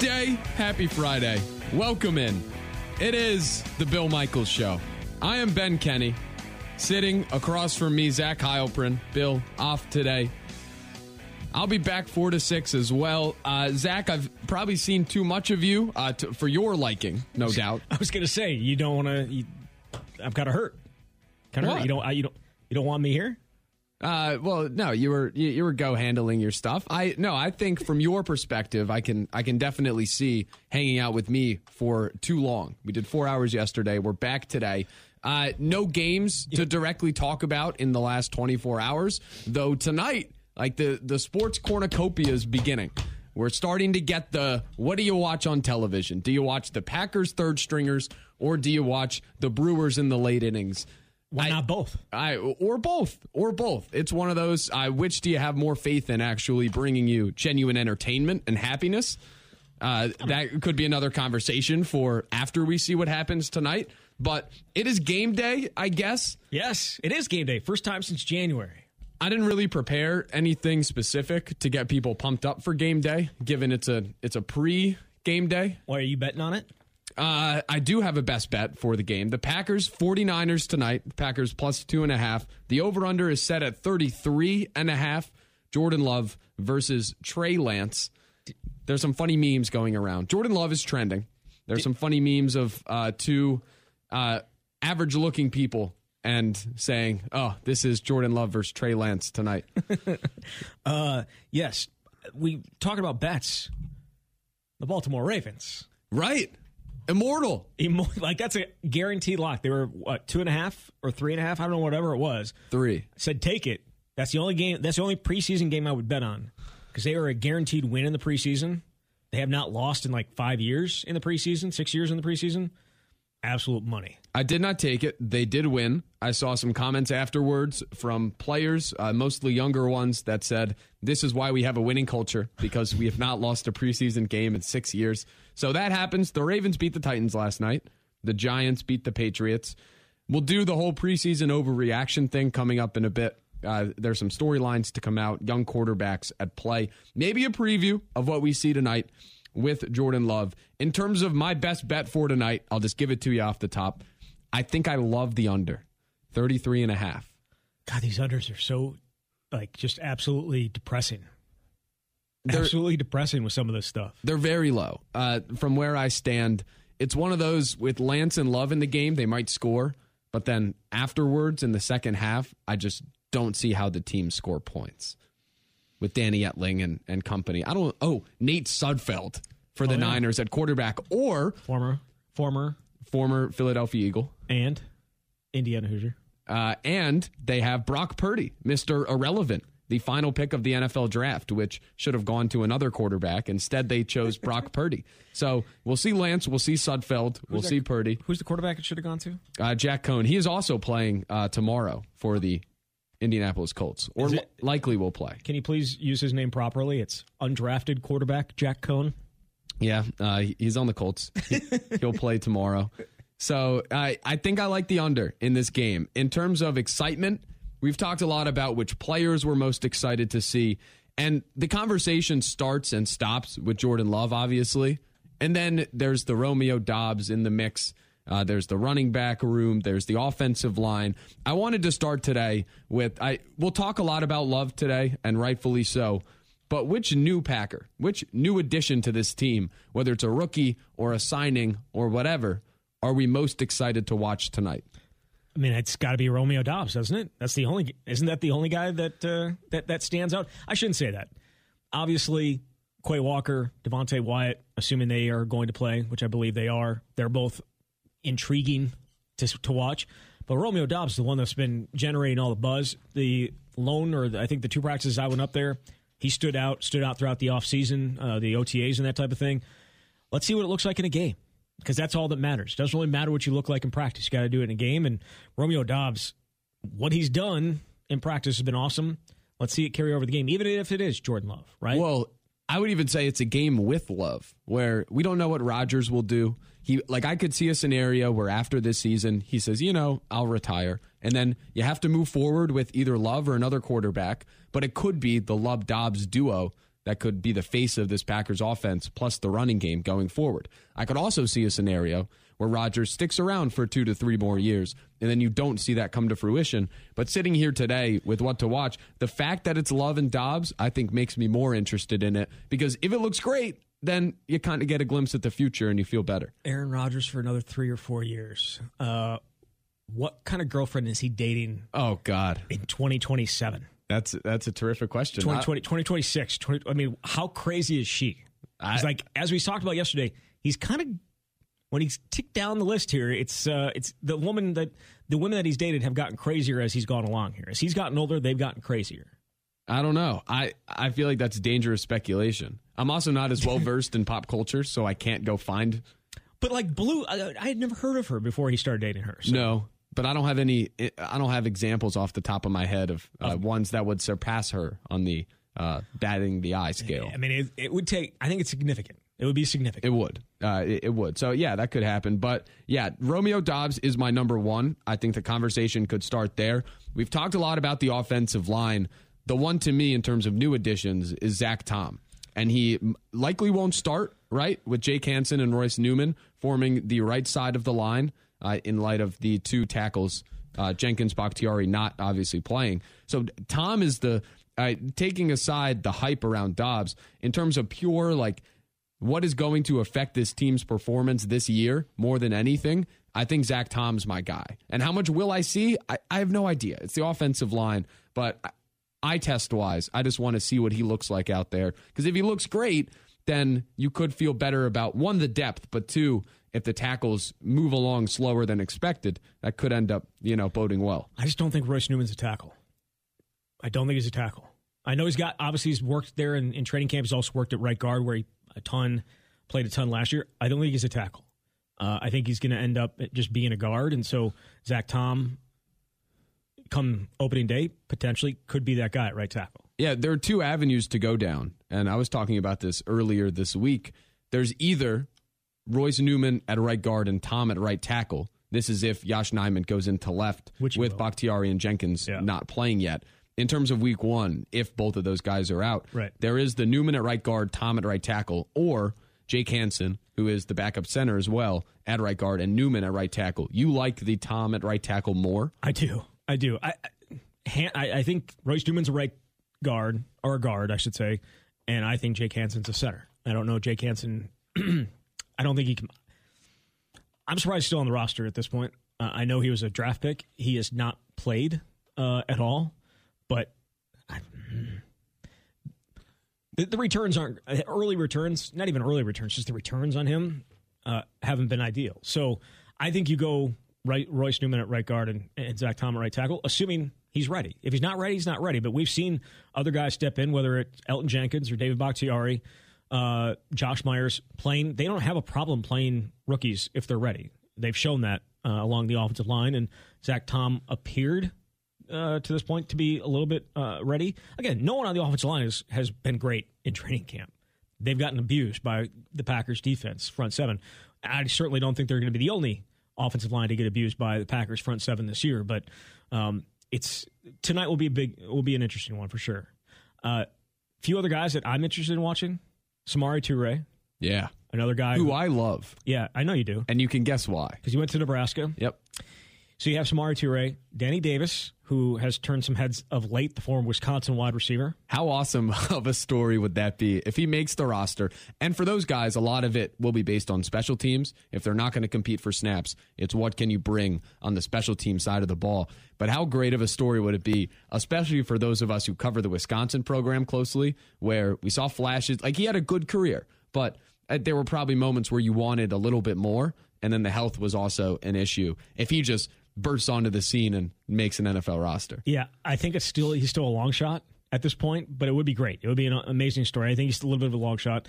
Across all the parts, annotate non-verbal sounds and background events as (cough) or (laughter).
Day. Happy Friday. Welcome in. It is the Bill Michaels Show. I am Ben Kenny. Sitting across from me, Zach Heilprin. Bill, off today. I'll be back four to six as well. Uh, Zach, I've probably seen too much of you uh, to, for your liking, no (laughs) doubt. I was going to say you don't want to. I've got to hurt. Kind of hurt. You don't. I, you don't. You don't want me here. Uh, well, no, you were you, you were go handling your stuff. I no, I think from your perspective, I can I can definitely see hanging out with me for too long. We did four hours yesterday. We're back today. Uh, no games to directly talk about in the last 24 hours, though tonight, like the the sports cornucopia is beginning. We're starting to get the what do you watch on television? Do you watch the Packers third stringers or do you watch the Brewers in the late innings? Why I- not both? I or both or both. It's one of those. I which do you have more faith in actually bringing you genuine entertainment and happiness? Uh, that could be another conversation for after we see what happens tonight. But it is game day, I guess. Yes, it is game day. First time since January. I didn't really prepare anything specific to get people pumped up for game day, given it's a it's a pre game day. Why are you betting on it? Uh, I do have a best bet for the game. The Packers 49ers tonight. Packers plus two and a half. The over under is set at 33 and a half. Jordan Love versus Trey Lance. There's some funny memes going around. Jordan Love is trending. There's some funny memes of uh, two uh, average looking people and saying, oh, this is Jordan Love versus Trey Lance tonight. (laughs) Uh, yes, we talking about bets. The Baltimore Ravens. right. Immortal. Emo- Like that's a guaranteed lock. They were what two and a half or three and a half. I don't know whatever it was. Three. said take it. That's the only game. That's the only preseason game I would bet on because they are a guaranteed win in the preseason. They have not lost in like five years in the preseason, six years in the preseason. Absolute money. I did not take it. They did win. I saw some comments afterwards from players, uh, mostly younger ones, that said, This is why we have a winning culture because we have not lost a preseason game in six years. So that happens. The Ravens beat the Titans last night, the Giants beat the Patriots. We'll do the whole preseason overreaction thing coming up in a bit. Uh, there's some storylines to come out, young quarterbacks at play, maybe a preview of what we see tonight with Jordan Love. In terms of my best bet for tonight, I'll just give it to you off the top. I think I love the under 33 and a half. God, these unders are so like just absolutely depressing. They're- absolutely depressing with some of this stuff. They're very low. Uh, from where I stand, it's one of those with Lance and Love in the game, they might score, but then afterwards in the second half, I just don't see how the team score points with Danny Etling and, and company. I don't, oh, Nate Sudfeld for the Oh, yeah. Niners at quarterback or Former, former, former Philadelphia Eagle. and Indiana Hoosier. Uh, and they have Brock Purdy, Mr. Irrelevant, the final pick of the NFL draft, which should have gone to another quarterback. Instead, they chose (laughs) Brock Purdy. So we'll see Lance, we'll see Sudfeld, we'll that? see Purdy. Who's the quarterback it should have gone to? Uh, Jack Coan, he is also playing uh, tomorrow for the Indianapolis Colts, or it- likely will play. Can you please use his name properly? It's undrafted quarterback Jack Coan. Yeah, uh, he's on the Colts. He, (laughs) will play tomorrow. So I, I think I like the under in this game. In terms of excitement, we've talked a lot about which players we're most excited to see. And the conversation starts and stops with Jordan Love, obviously. And then there's the Romeo Doubs in the mix. Uh, there's the running back room. There's the offensive line. I wanted to start today with I. We'll talk a lot about Love today, and rightfully so. But which new Packer, which new addition to this team, whether it's a rookie or a signing or whatever, are we most excited to watch tonight? I mean, it's got to be Romeo Doubs, doesn't it? That's the only. Isn't that the only guy that uh, that that stands out? I shouldn't say that. Obviously, Quay Walker, Devonte Wyatt, assuming they are going to play, which I believe they are. They're both intriguing to to watch. But Romeo Doubs is the one that's been generating all the buzz. The lone, or the, I think the two practices I went up there, he stood out, stood out throughout the offseason, uh, the OTAs and that type of thing. Let's see what it looks like in a game because that's all that matters. Doesn't really matter what you look like in practice. You got to do it in a game. And Romeo Doubs, what he's done in practice has been awesome. Let's see it carry over the game, even if it is Jordan Love, right? Well, I would even say it's a game with love where we don't know what Rodgers will do. He like I could see a scenario where after this season he says, you know, I'll retire. And then you have to move forward with either Love or another quarterback, but it could be the Love Doubs duo that could be the face of this Packers offense plus the running game going forward. I could also see a scenario where Rodgers sticks around for two to three more years and then you don't see that come to fruition. But sitting here today with what to watch, the fact that it's Love and Doubs, I think makes me more interested in it because if it looks great, then you kind of get a glimpse at the future and you feel better. Aaron Rodgers for another three or four years. Uh, what kind of girlfriend is he dating Oh God, in 2027? that's that's a terrific question. 2020, 2026. 20, I mean, how crazy is she? It's like as we talked about yesterday. He's kind of when he's ticked down the list here. It's uh, it's the woman that the women that he's dated have gotten crazier as he's gone along here. As he's gotten older, they've gotten crazier. I don't know. I, I feel like that's dangerous speculation. I'm also not as well versed in pop culture, so I can't go find. But like Blue, I, I had never heard of her before he started dating her. So. No, but I don't have any. I don't have examples off the top of my head of uh, ones that would surpass her on the uh, batting the eye scale. I mean, it, it would take. I think it's significant. It would be significant. It would. Uh, it, it would. So yeah, that could happen. But yeah, Romeo Doubs is my number one. I think the conversation could start there. We've talked a lot about the offensive line. The one to me in terms of new additions is Zach Tom, and he likely won't start right with Jake Hanson and Royce Newman forming the right side of the line uh, in light of the two tackles. Uh, Jenkins, Bakhtiari not obviously playing. So Tom is the uh, taking aside the hype around Doubs in terms of pure like what is going to affect this team's performance this year more than anything, I think Zach Tom's my guy. And how much will I see? I, I have no idea. It's the offensive line, but eye test wise, I just want to see what he looks like out there. Because if he looks great, then you could feel better about one, the depth, but two, if the tackles move along slower than expected, that could end up, you know, boding well. I just don't think Royce Newman's a tackle. I don't think he's a tackle. I know he's got obviously he's worked there in, in training camp. He's also worked at right guard where he a ton, played a ton last year. I don't think he's a tackle. Uh, I think he's going to end up just being a guard, and so Zach Tom, come opening day, potentially could be that guy at right tackle. Yeah, there are two avenues to go down, and I was talking about this earlier this week. There's either Royce Newman at right guard and Tom at right tackle. This is if Yosh Nijman goes into left Which with will. Bakhtiari and Jenkins Yeah. not playing yet. In terms of week one, if both of those guys are out, Right. there is the Newman at right guard, Tom at right tackle, or Jake Hanson, who is the backup center as well, at right guard, and Newman at right tackle. You like the Tom at right tackle more? I do. I do. I I- I, think Royce Newman's a right guard or a guard, I should say, and I think Jake Hanson's a center. I don't know Jake Hanson. (clears throat) I don't think he can. I'm surprised he's still on the roster at this point. Uh, I know he was a draft pick. He has not played uh, at all, but I, the, the returns aren't early returns. Not even early returns, just the returns on him uh, haven't been ideal. So I think you go right Royce Newman at right guard and, and Zach Tom at right tackle, assuming he's ready. If he's not ready, he's not ready. But we've seen other guys step in, whether it's Elgton Jenkins or David Bakhtiari, uh, Josh Myers playing. They don't have a problem playing rookies if they're ready. They've shown that uh, along the offensive line, and Zach Tom appeared uh, to this point to be a little bit uh, ready. Again, no one on the offensive line is, has been great in training camp. They've gotten abused by the Packers defense front seven. I certainly don't think they're going to be the only offensive line to get abused by the Packers front seven this year, but um, it's tonight will be a big will be an interesting one for sure. A uh, few other guys that I'm interested in watching: Samori Toure, Yeah. another guy. Who I love, yeah, I know you do and you can guess why. because you went to Nebraska. Yep. So you have Samori Toure, Danny Davis, who has turned some heads of late, the former Wisconsin wide receiver. How awesome (laughs) of a story would that be if he makes the roster? And for those guys, a lot of it will be based on special teams. If they're not going to compete for snaps, it's what can you bring on the special team side of the ball. But how great of a story would it be, especially for those of us who cover the Wisconsin program closely, where we saw flashes? Like he had a good career, but uh, there were probably moments where you wanted a little bit more, and then the health was also an issue. If he just bursts onto the scene and makes an NFL roster. Yeah, I think it's still he's still a long shot at this point, but it would be great. It would be an amazing story. I think he's a little bit of a long shot.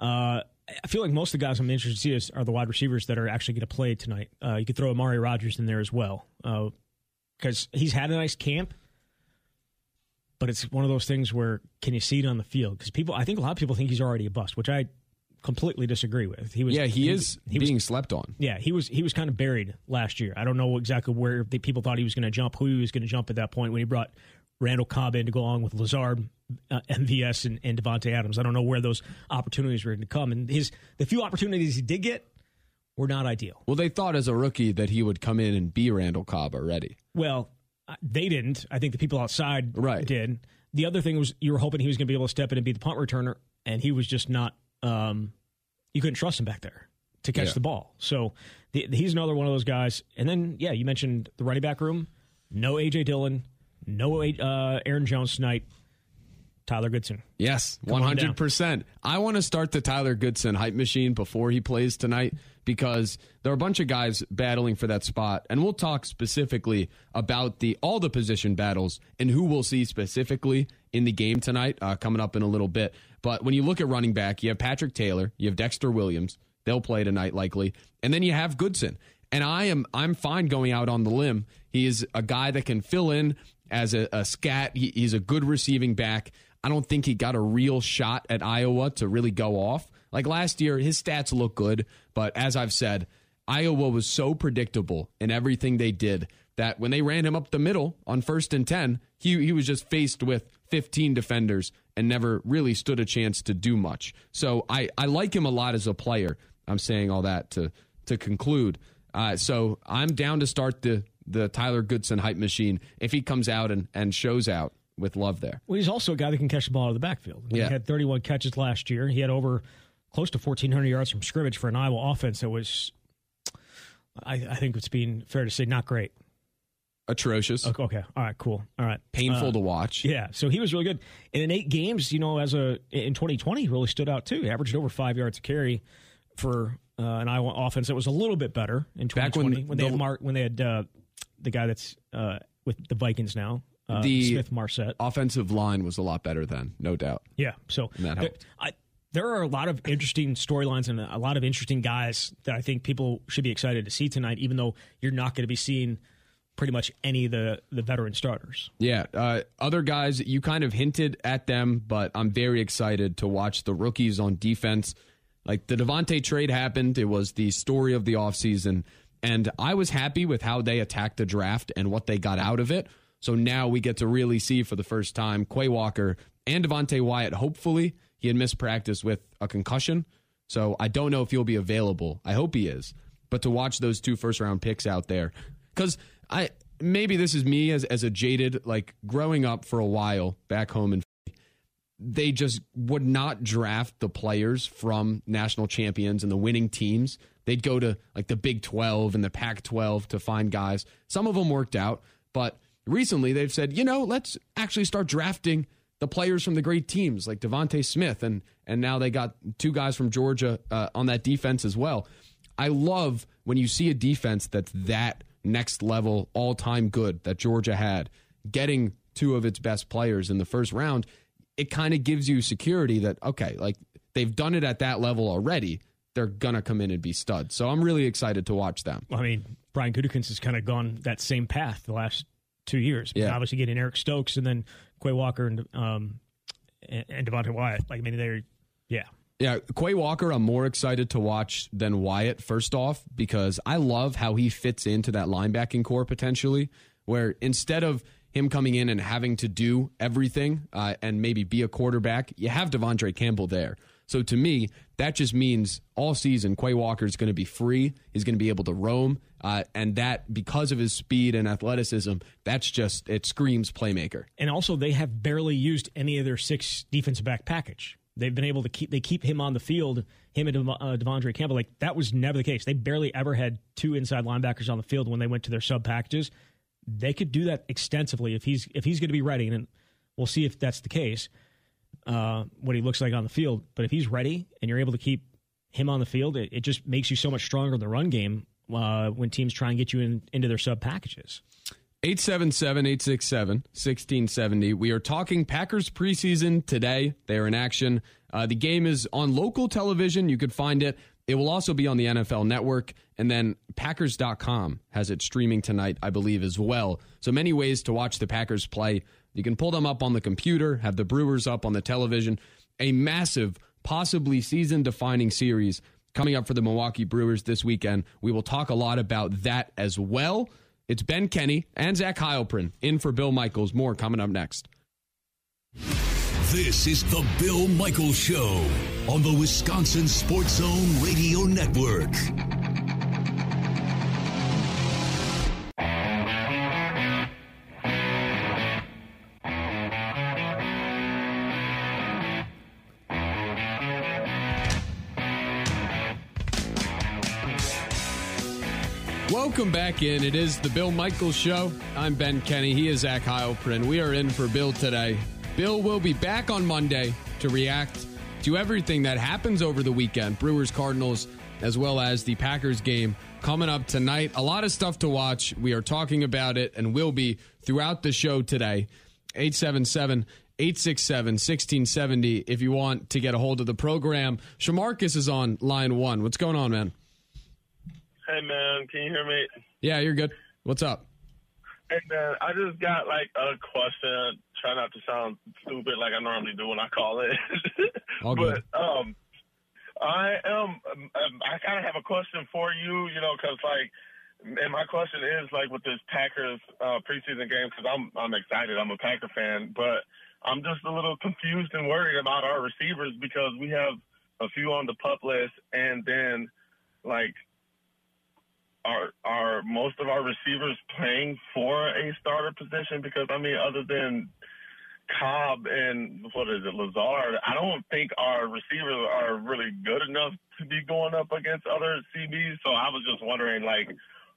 Uh, I feel like most of the guys I'm interested to see is, are the wide receivers that are actually going to play tonight. Uh, you could throw Amari Rogers in there as well because he's had a nice camp, but it's one of those things where can you see it on the field? Because people, I think a lot of people think he's already a bust, which I completely disagree with. He was, Yeah, he is he was being slept on. yeah, he was he was kind of buried last year. I don't know exactly where the people thought he was going to jump, who he was going to jump at that point when he brought Randall Cobb in to go along with Lazard, uh, MVS, and, and Davante Adams. I don't know where those opportunities were going to come, and his the few opportunities he did get were not ideal. Well, they thought as a rookie that he would come in and be Randall Cobb already. Well, they didn't. I think the people outside right. did. The other thing was you were hoping he was going to be able to step in and be the punt returner, and he was just not. Um, you couldn't trust him back there to catch yeah. the ball. So the, he's another one of those guys. And then, yeah, you mentioned the running back room. No AJ Dillon, no uh, Aaron Jones tonight. Tyler Goodson. Yes, one hundred percent. I want to start the Tyler Goodson hype machine before he plays tonight because there are a bunch of guys battling for that spot, and we'll talk specifically about the all the position battles and who we'll see specifically in the game tonight uh, coming up in a little bit. But when you look at running back, you have Patrick Taylor, you have Dexter Williams. They'll play tonight likely, and then you have Goodson. And I am I'm fine going out on the limb. He is a guy that can fill in as a, a scat. He, he's a good receiving back. I don't think he got a real shot at Iowa to really go off. Like last year, his stats look good, but as I've said, Iowa was so predictable in everything they did that when they ran him up the middle on first and 10, he, he was just faced with 15 defenders and never really stood a chance to do much. So I, I like him a lot as a player. I'm saying all that to, to conclude. Uh, so I'm down to start the, the Tyler Goodson hype machine if he comes out and, and shows out with love there. Well, he's also a guy that can catch the ball out of the backfield. Yeah. He had 31 catches last year. He had over close to 1,400 yards from scrimmage for an Iowa offense that was, I, I think it's being fair to say, not great. Atrocious. Okay, okay. All right. Cool. All right. Painful uh, to watch. Yeah. So he was really good. And in eight games, you know, as a in 2020, really stood out too. He averaged over five yards a carry for uh, an Iowa offense that was a little bit better in 2020 when, when, they the, had Mark when they had uh, the guy that's uh, with the Vikings now. Uh, the Smith-Marsette offensive line was a lot better then, no doubt. Yeah, so and that helped. There, I, there are a lot of interesting storylines and a lot of interesting guys that I think people should be excited to see tonight, even though you're not going to be seeing pretty much any of the the veteran starters. Yeah, uh, other guys you kind of hinted at them, but I'm very excited to watch the rookies on defense. Like the Davante trade happened, it was the story of the offseason, and I was happy with how they attacked the draft and what they got out of it. So now we get to really see for the first time Quay Walker and Devonte Wyatt. Hopefully, he had missed practice with a concussion. So I don't know if he'll be available. I hope he is. But to watch those two first round picks out there, because I maybe this is me as as a jaded like growing up for a while back home in they just would not draft the players from national champions and the winning teams. They'd go to like the Big 12 and the Pac 12 to find guys. Some of them worked out, but recently they've said, you know, let's actually start drafting the players from the great teams like DeVonta Smith, and and now they got two guys from Georgia uh, on that defense as well. I love when you see a defense that's that next level, all time good that Georgia had, getting two of its best players in the first round. It kind of gives you security that okay, like they've done it at that level already. They're gonna come in and be studs. So I'm really excited to watch them. I mean, Brian Gutekunst has kind of gone that same path the last two years. Yeah. obviously getting Eric Stokes and then Quay Walker and um and, and Devonte Wyatt. Like I mean, they're yeah. Yeah, Quay Walker, I'm more excited to watch than Wyatt, first off, because I love how he fits into that linebacking core potentially, where instead of him coming in and having to do everything uh, and maybe be a quarterback, you have De'Vondre Campbell there. So to me, that just means all season, Quay Walker is going to be free. He's going to be able to roam. Uh, and that, because of his speed and athleticism, that's just, it screams playmaker. And also, they have barely used any of their six defensive back package. They've been able to keep, they keep him on the field, him and uh, De'Vondre Campbell. Like, that was never the case. They barely ever had two inside linebackers on the field when they went to their sub packages. They could do that extensively if he's, if he's going to be ready. And we'll see if that's the case uh, what he looks like on the field. But if he's ready and you're able to keep him on the field, it, it just makes you so much stronger in the run game uh, when teams try and get you in, into their sub packages. 877 867 1670. We are talking Packers preseason today. They are in action. Uh, the game is on local television. You could find it. It will also be on the NFL network. And then Packers.com has it streaming tonight, I believe, as well. So many ways to watch the Packers play. You can pull them up on the computer, have the Brewers up on the television. A massive, possibly season defining series coming up for the Milwaukee Brewers this weekend. We will talk a lot about that as well. It's Ben Kenny and Zach Heilprin in for Bill Michaels. More coming up next. This is the Bill Michaels Show on the Wisconsin Sports Zone Radio Network. Welcome back in. It is the Bill Michaels Show. I'm Ben Kenny. He is Zach Heilprin. We are in for Bill today. Bill will be back on Monday to react to everything that happens over the weekend Brewers, Cardinals, as well as the Packers game coming up tonight. A lot of stuff to watch. We are talking about it and will be throughout the show today. 877 867 1670 if you want to get a hold of the program. Shamarcus is on line one. What's going on, man? Hey man, can you hear me? Yeah, you're good. What's up? Hey man, I just got like a question. Try not to sound stupid like I normally do when I call it. (laughs) All good. but um, I am. Um, I kind of have a question for you. You know, because like, and my question is like with this Packers uh, preseason game because I'm I'm excited. I'm a Packer fan, but I'm just a little confused and worried about our receivers because we have a few on the pup list, and then like are are most of our receivers playing for a starter position? Because I mean, other than Cobb and what is it, Lazard, I don't think our receivers are really good enough to be going up against other CBs. So I was just wondering, like,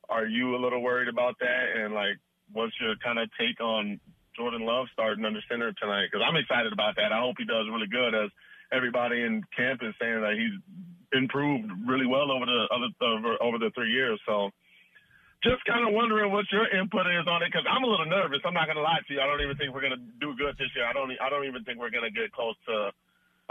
are you a little worried about that? And like, what's your kind of take on Jordan Love starting under center tonight? Because I'm excited about that. I hope he does really good as everybody in camp is saying that he's improved really well over the over, over the three years. So just kind of wondering what your input is on it because I'm a little nervous. I'm not going to lie to you. I don't even think we're going to do good this year. I don't. I don't even think we're going to get close to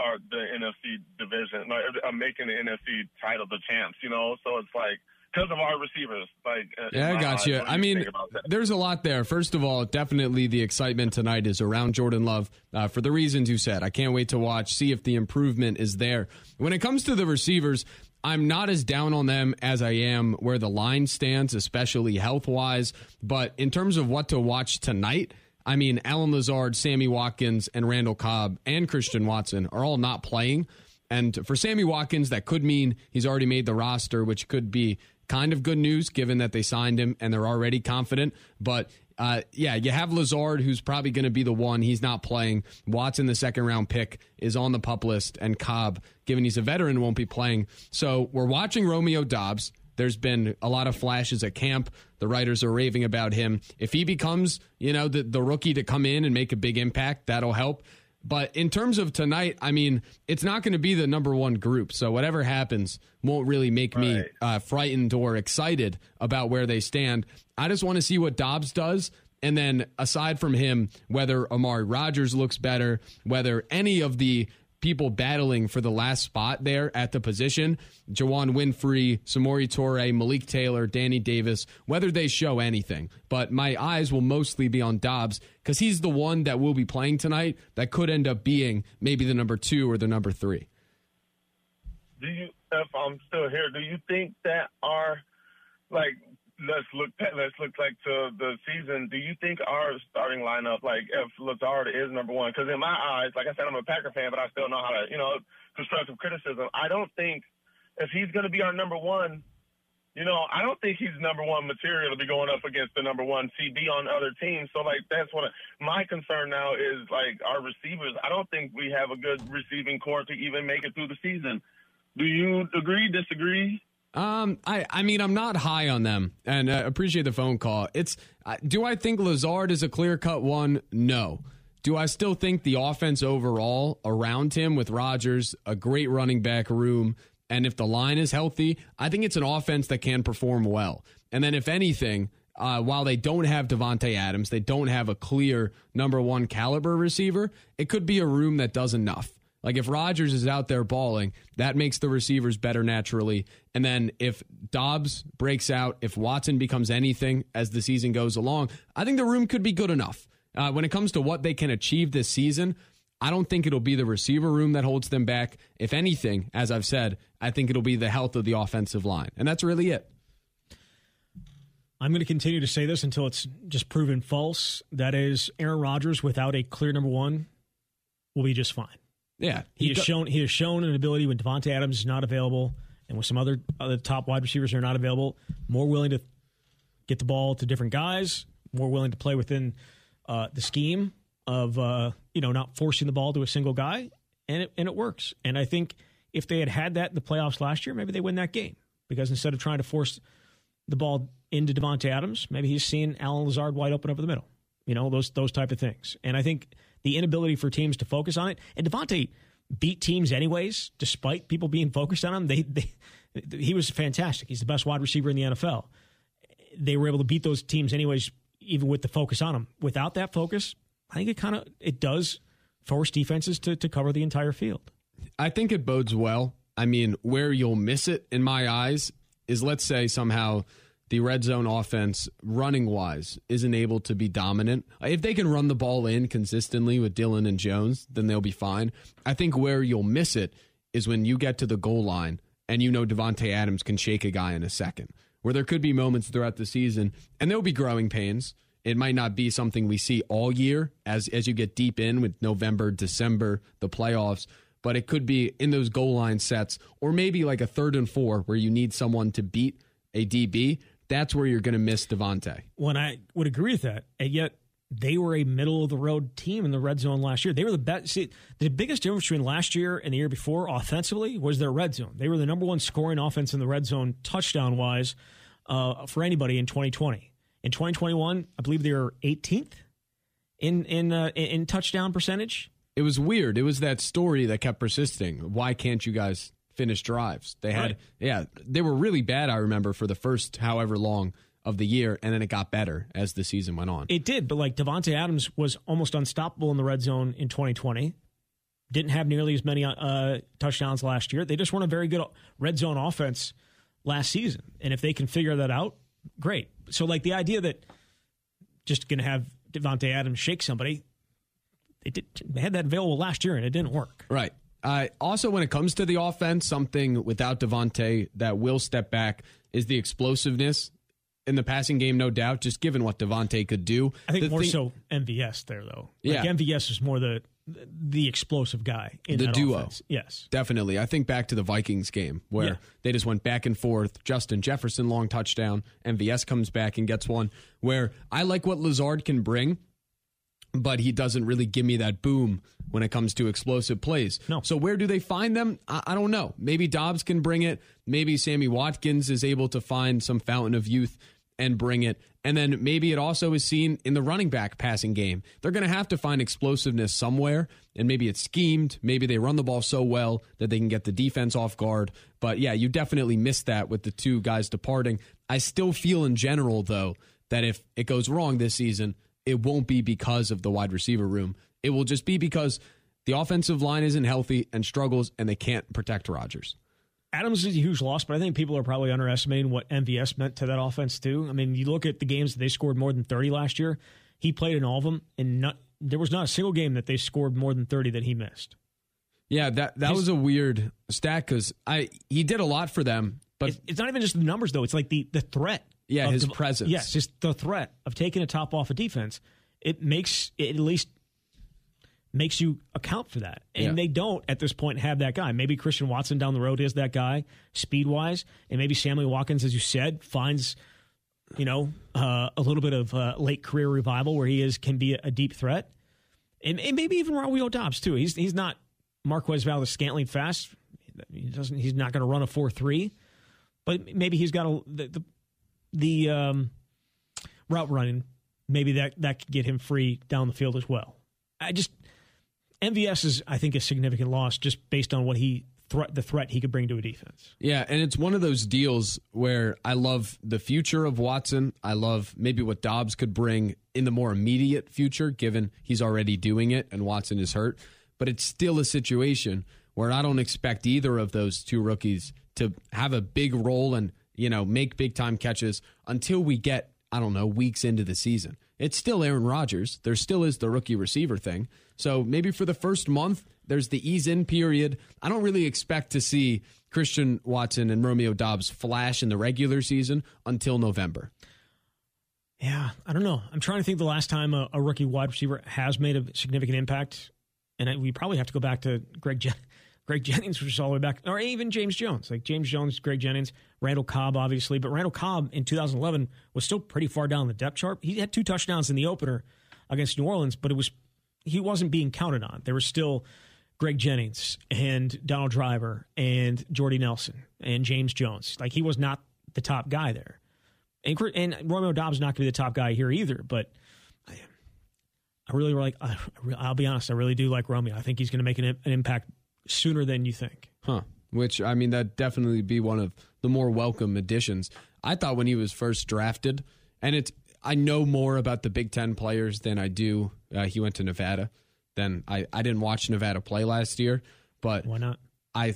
our the NFC division, like, uh, making the NFC title the champs. You know, so it's like because of our receivers. Like, uh, yeah, I got you. I mean, there's a lot there. First of all, definitely the excitement tonight is around Jordan Love uh, for the reasons you said. I can't wait to watch, see if the improvement is there. When it comes to the receivers, I'm not as down on them as I am where the line stands, especially health wise. But in terms of what to watch tonight, I mean, Allen Lazard, Sammy Watkins, and Randall Cobb and Christian Watson are all not playing. And for Sammy Watkins, that could mean he's already made the roster, which could be kind of good news given that they signed him and they're already confident. But uh, yeah, you have Lazard, who's probably going to be the one. He's not playing. Watson, the second round pick, is on the pup list, and Cobb, given he's a veteran, won't be playing. So we're watching Romeo Doubs. There's been a lot of flashes at camp. The writers are raving about him. If he becomes, you know, the, the rookie to come in and make a big impact, that'll help. But in terms of tonight, I mean, it's not going to be the number one group. So whatever happens won't really make right. me uh, frightened or excited about where they stand. I just want to see what Doubs does. And then aside from him, whether Amari Rogers looks better, whether any of the people battling for the last spot there at the position. Juwann Winfree, Samori Toure, Malik Taylor, Danny Davis, whether they show anything. But my eyes will mostly be on Doubs because he's the one that will be playing tonight that could end up being maybe the number two or the number three. Do you, if I'm still here, do you think that our, like, let's look let's look like to the season. Do you think our starting lineup, like if Lazard is number one, because in my eyes, like I said, I'm a Packer fan, but I still know how to, you know, constructive criticism. I don't think if he's going to be our number one, you know, I don't think he's number one material to be going up against the number one CB on other teams. So like that's what my concern now is like our receivers. I don't think we have a good receiving core to even make it through the season. Do you agree? Disagree? Um, I, I mean, I'm not high on them, and uh, appreciate the phone call. It's, uh, do I think Lazard is a clear cut one? No. Do I still think the offense overall around him with Rodgers, a great running back room, and if the line is healthy, I think it's an offense that can perform well. And then, if anything, uh, while they don't have Davante Adams, they don't have a clear number one caliber receiver. It could be a room that does enough. Like if Rodgers is out there balling, that makes the receivers better naturally. And then if Doubs breaks out, if Watson becomes anything as the season goes along, I think the room could be good enough. Uh, when it comes to what they can achieve this season, I don't think it'll be the receiver room that holds them back. If anything, as I've said, I think it'll be the health of the offensive line. And that's really it. I'm going to continue to say this until it's just proven false. That is, Aaron Rodgers without a clear number one will be just fine. Yeah, he, he has do- shown he has shown an ability when Davante Adams is not available, and with some other other top wide receivers are not available, more willing to get the ball to different guys, more willing to play within uh, the scheme of uh, you know not forcing the ball to a single guy, and it and it works. And I think if they had had that in the playoffs last year, maybe they win that game because instead of trying to force the ball into Davante Adams, maybe he's seeing Allen Lazard wide open over the middle. You know those those type of things. And I think the inability for teams to focus on it, and Davante beat teams anyways, despite people being focused on him. They, they he was fantastic. He's the best wide receiver in the NFL. They were able to beat those teams anyways, even with the focus on him. Without that focus, I think it kind of it does force defenses to to cover the entire field. I think it bodes well. I mean, where you'll miss it in my eyes is let's say somehow the red zone offense, running wise, isn't able to be dominant. If they can run the ball in consistently with Dillon and Jones, then they'll be fine. I think where you'll miss it is when you get to the goal line and you know Davante Adams can shake a guy in a second. Where there could be moments throughout the season, and there'll be growing pains. It might not be something we see all year as as you get deep in with November, December, the playoffs but it could be in those goal line sets or maybe like a third and four where you need someone to beat a DB. That's where you're going to miss Davante. When I would agree with that, and yet they were a middle of the road team in the red zone last year. They were the best. See, the biggest difference between last year and the year before offensively was their red zone. They were the number one scoring offense in the red zone touchdown wise uh, for anybody in 2020. In 2021, I believe they were 18th in in uh, in touchdown percentage it was weird. It was that story that kept persisting. Why can't you guys finish drives? They had, right. yeah, they were really bad. I remember for the first however long of the year, and then it got better as the season went on. It did, but like Davante Adams was almost unstoppable in the red zone in 2020. Didn't have nearly as many uh, touchdowns last year. They just weren't a very good red zone offense last season. And if they can figure that out, great. So like the idea that just going to have Davante Adams shake somebody, they, did, they had that available last year and it didn't work. Right. Uh, also, when it comes to the offense, something without Davante that will step back is the explosiveness in the passing game, no doubt. Just given what Davante could do, I think the more thing, so MVS there though. Like yeah, MVS is more the the explosive guy in the duo. Offense. Yes, definitely. I think back to the Vikings game where yeah. they just went back and forth. Justin Jefferson long touchdown. MVS comes back and gets one. Where I like what Lazard can bring but he doesn't really give me that boom when it comes to explosive plays. No. So where do they find them? I, I, don't know. Maybe Doubs can bring it. Maybe Sammy Watkins is able to find some fountain of youth and bring it. And then maybe it also is seen in the running back passing game. They're going to have to find explosiveness somewhere, and maybe it's schemed. Maybe they run the ball so well that they can get the defense off guard. But yeah, you definitely missed that with the two guys departing. I still feel in general, though, that if it goes wrong this season, it won't be because of the wide receiver room. It will just be because the offensive line isn't healthy and struggles and they can't protect Rodgers. Adams is a huge loss, but I think people are probably underestimating what MVS meant to that offense too. I mean, you look at the games that they scored more than 30 last year. He played in all of them, and not, there was not a single game that they scored more than 30 that he missed. Yeah, that that was a weird stat because I he did a lot for them, but it's, it's, not even just the numbers though. It's like the the threat yeah, his presence. Yes, just the threat of taking a top off a defense. It makes it at least makes you account for that. And yeah. they don't at this point have that guy. Maybe Christian Watson down the road is that guy speed wise, and maybe Sammy Watkins, as you said, finds you know uh, a little bit of uh, late career revival where he is can be a, deep threat, and, and maybe even Romeo Doubs too. He's he's not Marquez Valdes Scantling fast. He doesn't. He's not going to run a four three, but maybe he's got a the, the the um, route running, maybe that that could get him free down the field as well. I just MVS is I think a significant loss just based on what he threat the threat he could bring to a defense. Yeah, and it's one of those deals where I love the future of Watson. I love maybe what Doubs could bring in the more immediate future, given he's already doing it and Watson is hurt. But it's still a situation where I don't expect either of those two rookies to have a big role and you know, make big time catches until we get, I don't know, weeks into the season. It's still Aaron Rodgers. There still is the rookie receiver thing. So maybe for the first month, there's the ease in period. I don't really expect to see Christian Watson and Romeo Doubs flash in the regular season until November. Yeah, I don't know. I'm trying to think the last time a, a rookie wide receiver has made a significant impact, and I, we probably have to go back to Greg Jen- Greg Jennings, which is all the way back, or even James Jones, like James Jones, Greg Jennings, Randall Cobb, obviously, but Randall Cobb in 2011 was still pretty far down the depth chart. He had two touchdowns in the opener against New Orleans, but it was he wasn't being counted on. There was still Greg Jennings and Donald Driver and Jordy Nelson and James Jones. Like he was not the top guy there. And, and Romeo Doubs not going to be the top guy here either, but I, really like. I, I'll be honest. I really do like Romeo. I think he's going to make an, an impact sooner than you think. Huh. Which I mean, that definitely be one of the more welcome additions. I thought when he was first drafted, and it's I know more about the Big Ten players than I do. Uh, he went to Nevada. Then I I didn't watch Nevada play last year, but Why not? I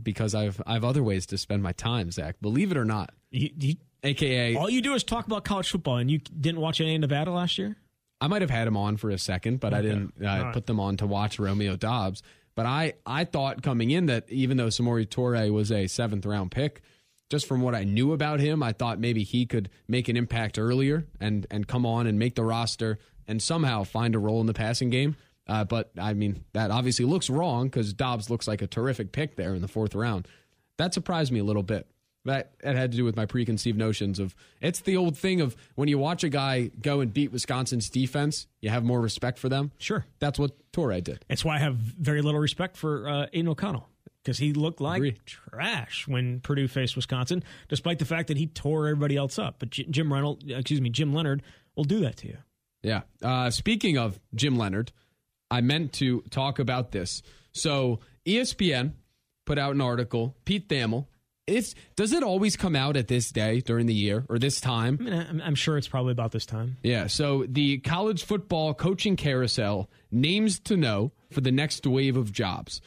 because I've I have other ways to spend my time. Zach, believe it or not, You, you, aka all you do is talk about college football, and you didn't watch any Nevada last year. I might have had him on for a second, but I didn't uh, right. put them on to watch Romeo Doubs. But I, I thought coming in that even though Samori Toure was a seventh round pick, just from what I knew about him, I thought maybe he could make an impact earlier and and come on and make the roster and somehow find a role in the passing game. Uh, but I mean, that obviously looks wrong because Doubs looks like a terrific pick there in the fourth round. That surprised me a little bit. That it had to do with my preconceived notions of it's the old thing of when you watch a guy go and beat Wisconsin's defense, you have more respect for them. Sure. That's what Toure did. That's why I have very little respect for uh, Aidan O'Connell because he looked like Agree. trash when Purdue faced Wisconsin, despite the fact that he tore everybody else up. But J- Jim Reynolds, excuse me, Jim Leonhard will do that to you. Yeah. Uh, speaking of Jim Leonhard, I meant to talk about this. So ESPN put out an article. Pete Thamel. It's does it always come out at this day during the year or this time? I mean, I'm, I'm sure it's probably about this time. Yeah, so the college football coaching carousel names to know for the next wave of jobs.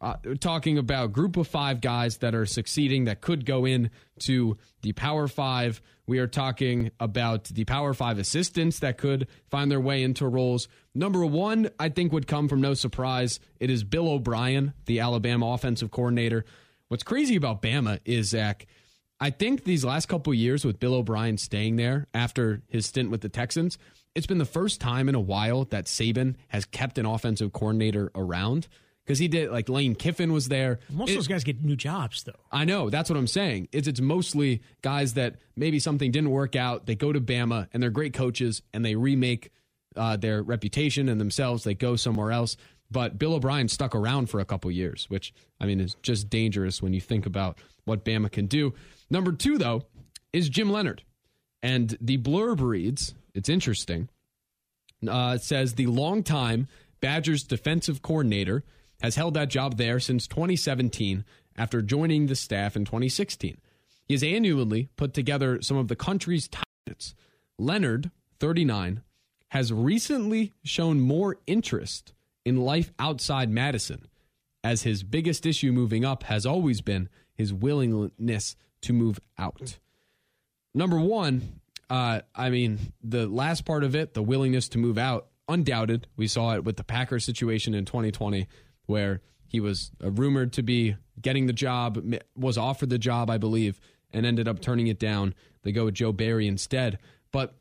Uh, talking about group of five guys that are succeeding that could go in to the Power Five. We are talking about the Power Five assistants that could find their way into roles. Number one, I think, would come from no surprise. It is Bill O'Brien, the Alabama offensive coordinator. What's crazy about Bama is Zach. I think these last couple years with Bill O'Brien staying there after his stint with the Texans, it's been the first time in a while that Saban has kept an offensive coordinator around because he did like Lane Kiffin was there. Most It- of those guys get new jobs, though. I know that's what I'm saying. It's it's mostly guys that maybe something didn't work out. They go to Bama and they're great coaches and they remake uh, their reputation and themselves. They go somewhere else. But Bill O'Brien stuck around for a couple years, which I mean is just dangerous when you think about what Bama can do. Number two, though, is Jim Leonhard, and the blurb reads. It's interesting uh, it says the longtime Badgers defensive coordinator has held that job there since 2017 after joining the staff in 2016. He has annually put together some of the country's top. Leonhard, 39, has recently shown more interest in life outside Madison, as his biggest issue moving up has always been his willingness to move out. Number one, uh, I mean, the last part of it, the willingness to move out, undoubted. We saw it with the Packers situation in 2020, where he was uh, rumored to be getting the job, was offered the job, I believe, and ended up turning it down. They go with Joe Barry instead. But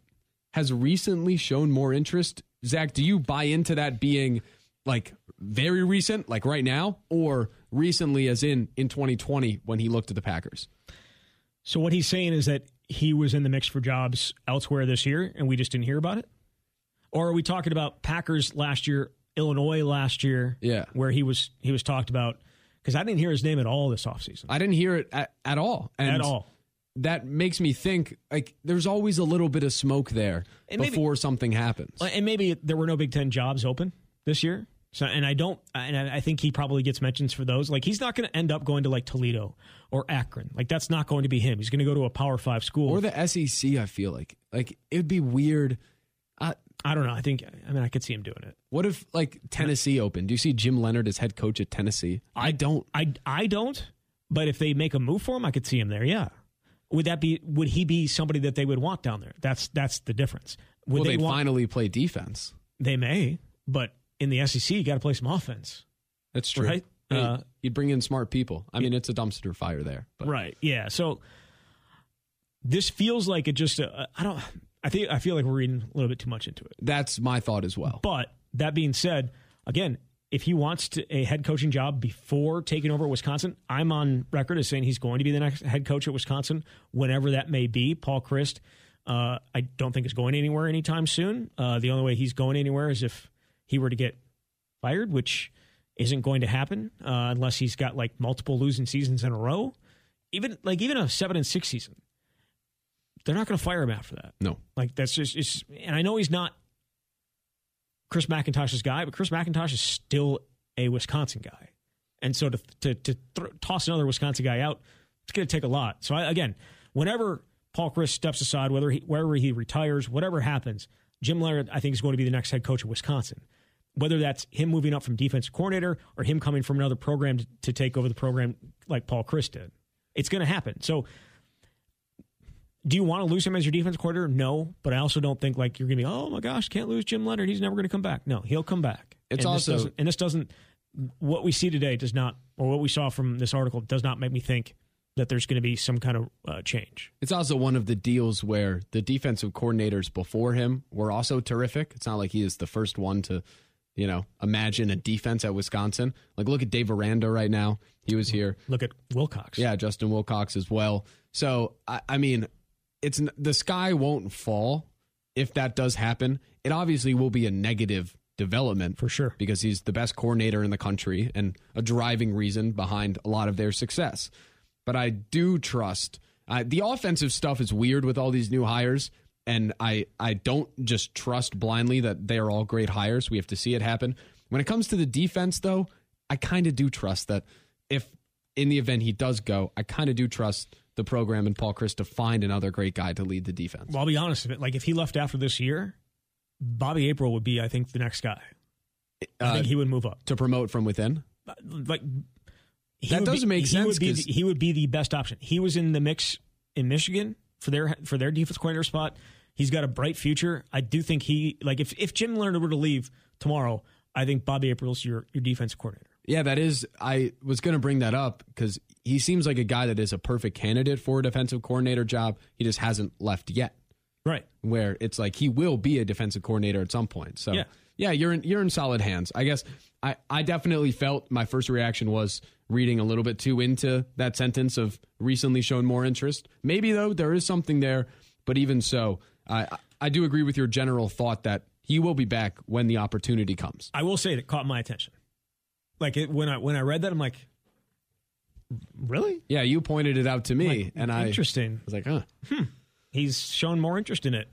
has recently shown more interest. Zach, do you buy into that being like very recent, like right now, or recently, as in in 2020 when he looked at the Packers? So what he's saying is that he was in the mix for jobs elsewhere this year, and we just didn't hear about it. Or are we talking about Packers last year, Illinois last year, Yeah. where he was he was talked about? Because I didn't hear his name at all this offseason. I didn't hear it at, at all. And At all. That makes me think like there's always a little bit of smoke there And maybe- before something happens. And maybe there were no Big Ten jobs open this year. So, and I don't, and I think he probably gets mentions for those. Like, he's not going to end up going to like Toledo or Akron. Like, that's not going to be him. He's going to go to a Power Five school. or the SEC, I feel like like it would be weird. I I don't know. I think, I mean, I could see him doing it. what if like Tennessee opened? Do you see Jim Leonhard as head coach at Tennessee? I don't. I, I don't, but if they make a move for him, I could see him there. Yeah. Would that be, would he be somebody that they would want down there? That's, that's the difference. Would Will they they want, finally play defense? they may, but in the SEC, you got to play some offense. That's true. Right. Hey, Uh, you'd bring in smart people. I mean, it's a dumpster fire there. But Right. Yeah. So this feels like it just, uh, I don't, I think I feel like we're reading a little bit too much into it. That's my thought as well. But that being said, again, if he wants to, a head coaching job before taking over Wisconsin, I'm on record as saying he's going to be the next head coach at Wisconsin, whenever that may be. Paul Chryst, uh, I don't think is going anywhere anytime soon. Uh, the only way he's going anywhere is if he were to get fired, which isn't going to happen uh, unless he's got like multiple losing seasons in a row. Even like even a seven and six season, they're not going to fire him after that. No. Like that's just it's and I know he's not Chris McIntosh's guy, but Chris McIntosh is still a Wisconsin guy. And so to to, to th- toss another Wisconsin guy out, it's going to take a lot. So I, again, whenever Paul Chryst steps aside, whether he, wherever he retires, whatever happens, Jim Leonhard I think is going to be the next head coach of Wisconsin. Whether that's him moving up from defensive coordinator or him coming from another program to, to take over the program like Paul Chryst did, it's going to happen. So do you want to lose him as your defense coordinator? No, but I also don't think like you're going to be, oh my gosh, can't lose Jim Leonhard. He's never going to come back. No, he'll come back. It's and also- this and this doesn't. What we see today does not, or what we saw from this article does not make me think that there's going to be some kind of uh, change. It's also one of the deals where the defensive coordinators before him were also terrific. It's not like he is the first one to, you know, imagine a defense at Wisconsin. Like look at Dave Aranda right now. He was here. Look at Wilcox. Yeah, Justin Wilcox as well. So I, I mean, it's the sky won't fall if that does happen. It obviously will be a negative development for sure. because he's the best coordinator in the country and a driving reason behind a lot of their success. But I do trust uh, the offensive stuff is weird with all these new hires, and I I don't just trust blindly that they are all great hires. We have to see it happen. When it comes to the defense, though, I kind of do trust that if in the event he does go, I kind of do trust the program and Paul Chryst to find another great guy to lead the defense. Well, I'll be honest with it. Like if he left after this year, Bobby April would be, I think, the next guy. I Uh, think he would move up. to promote from within. Like he That would does be- make he sense, Would be, 'cause- he would be the best option. He was in the mix in Michigan for their for their defense coordinator spot. He's got a bright future. I do think he like if if Jim Leonhard were to leave tomorrow, I think Bobby April's your your defense coordinator. Yeah, that is. I was going to bring that up because he seems like a guy that is a perfect candidate for a defensive coordinator job. He just hasn't left yet. Right. Where it's like he will be a defensive coordinator at some point. So Yeah. yeah, you're in you're in solid hands. I guess I I definitely felt my first reaction was reading a little bit too into that sentence of recently shown more interest. Maybe though there is something there, but even so, I I do agree with your general thought that he will be back when the opportunity comes. I will say that caught my attention. Like it, when I when I read that, I'm like, really? Yeah, you pointed it out to me, Like, and I interesting. I was like, huh. Hmm. He's shown more interest in it.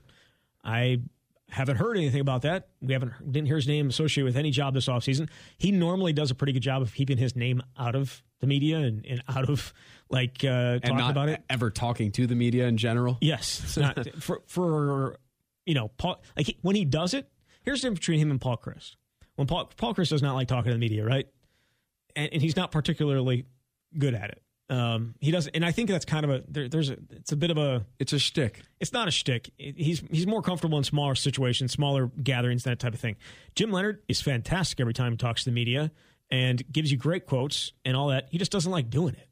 I haven't heard anything about that. We haven't didn't hear his name associated with any job this offseason. He normally does a pretty good job of keeping his name out of the media and, and (laughs) out of like uh, talking about it. ever talking to the media in general. Yes, (laughs) not for for you know Paul. Like he, when he does it, here's the difference between him and Paul Chryst. When Paul Paul Chryst does not like talking to the media, right? And, and he's not particularly good at it. Um, he doesn't, and I think that's kind of a there, there's a it's a bit of a It's a shtick. it's not a shtick. He's he's more comfortable in smaller situations, smaller gatherings, that type of thing. Jim Leonhard is fantastic every time he talks to the media and gives you great quotes and all that. He just doesn't like doing it.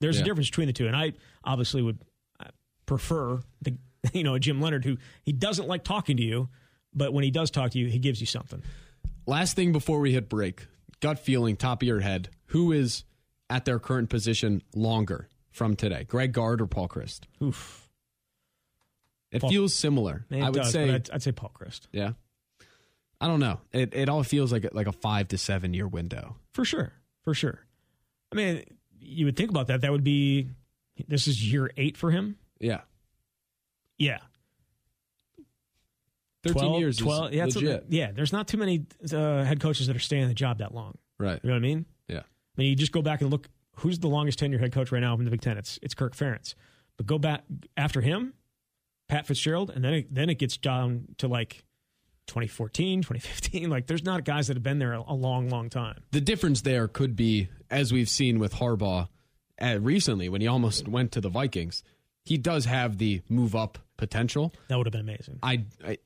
There's Yeah. a difference between the two, and I obviously would uh, prefer the (laughs) you know Jim Leonhard who he doesn't like talking to you, but when he does talk to you, he gives you something. Last thing before we hit break, gut feeling, top of your head, who is at their current position longer from today? Greg Gard or Paul Chryst? Oof, It Paul- feels similar. it I would does, say, I'd, I'd say Paul Chryst yeah. I don't know. It it all feels like a- like a five to seven year window. for sure, for sure. I mean, you would think about that. That would be this is year eight for him. Yeah, Yeah. thirteen years 12 is yeah, it's a- yeah, there's not too many uh, head coaches that are staying in the job that long. right. You know what I mean? Yeah. I mean, you just go back and look who's the longest tenure head coach right now in the Big Ten. It's it's Kirk Ferentz. But go back after him, Pat Fitzgerald, and then it, then it gets down to like 2014, 2015. Like there's not guys that have been there a, a long, long time. The difference there could be, as we've seen with Harbaugh uh, recently, when he almost went to the Vikings. He does have the move up potential. That would have been amazing. I, I,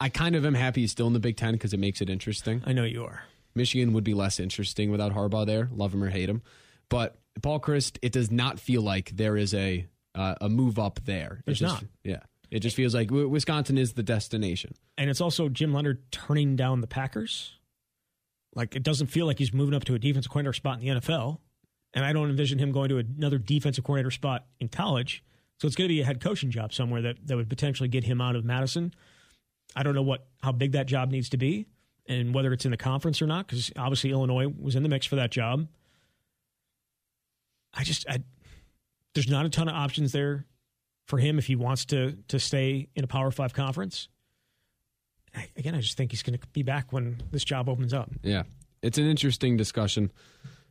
I kind of am happy he's still in the Big Ten because it makes it interesting. I know you are. Michigan would be less interesting without Harbaugh there. Love him or hate him, but Paul Chryst, it does not feel like there is a uh, a move up there. There's just- not. Yeah, It just feels like Wisconsin is the destination. And it's also Jim Leonhard turning down the Packers. Like it doesn't feel like he's moving up to a defensive coordinator spot in the NFL. And I don't envision him going to another defensive coordinator spot in college. So it's going to be a head coaching job somewhere that, that would potentially get him out of Madison. I don't know what how big that job needs to be and whether it's in the conference or not, because obviously Illinois was in the mix for that job. I just I, there's not a ton of options there for him if he wants to to stay in a Power Five conference. I, again, I just think he's going to be back when this job opens up. Yeah, it's an interesting discussion.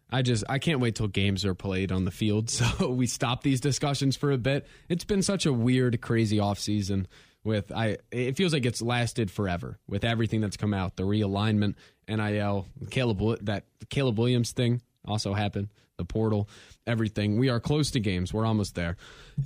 I just I can't wait till games are played on the field, (laughs) so we stop these discussions for a bit. It's been such a weird, crazy off season with I it feels like it's lasted forever with everything that's come out, the realignment, NIL, Caleb that Caleb Williams thing also happened, the portal, everything. We are close to games. We're almost there.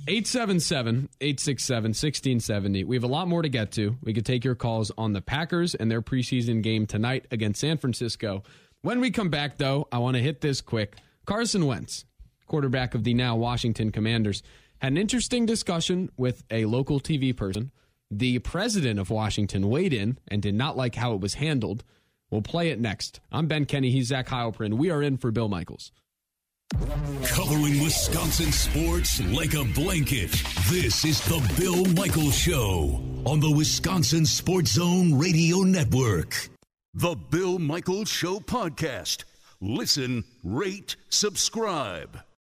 877-867-1670. We have a lot more to get to. We could take your calls on the Packers and their preseason game tonight against San Francisco. When we come back though, I want to hit this quick. Carson Wentz, quarterback of the now Washington Commanders, had an interesting discussion with a local TV person the president of Washington weighed in and did not like how it was handled. We'll play it next. I'm Ben Kenny. He's Zach Heilprin. We are in for Bill Michaels. Covering Wisconsin sports like a blanket. This is the Bill Michaels Show on the Wisconsin Sports Zone Radio Network. The Bill Michaels Show podcast. Listen, rate, subscribe.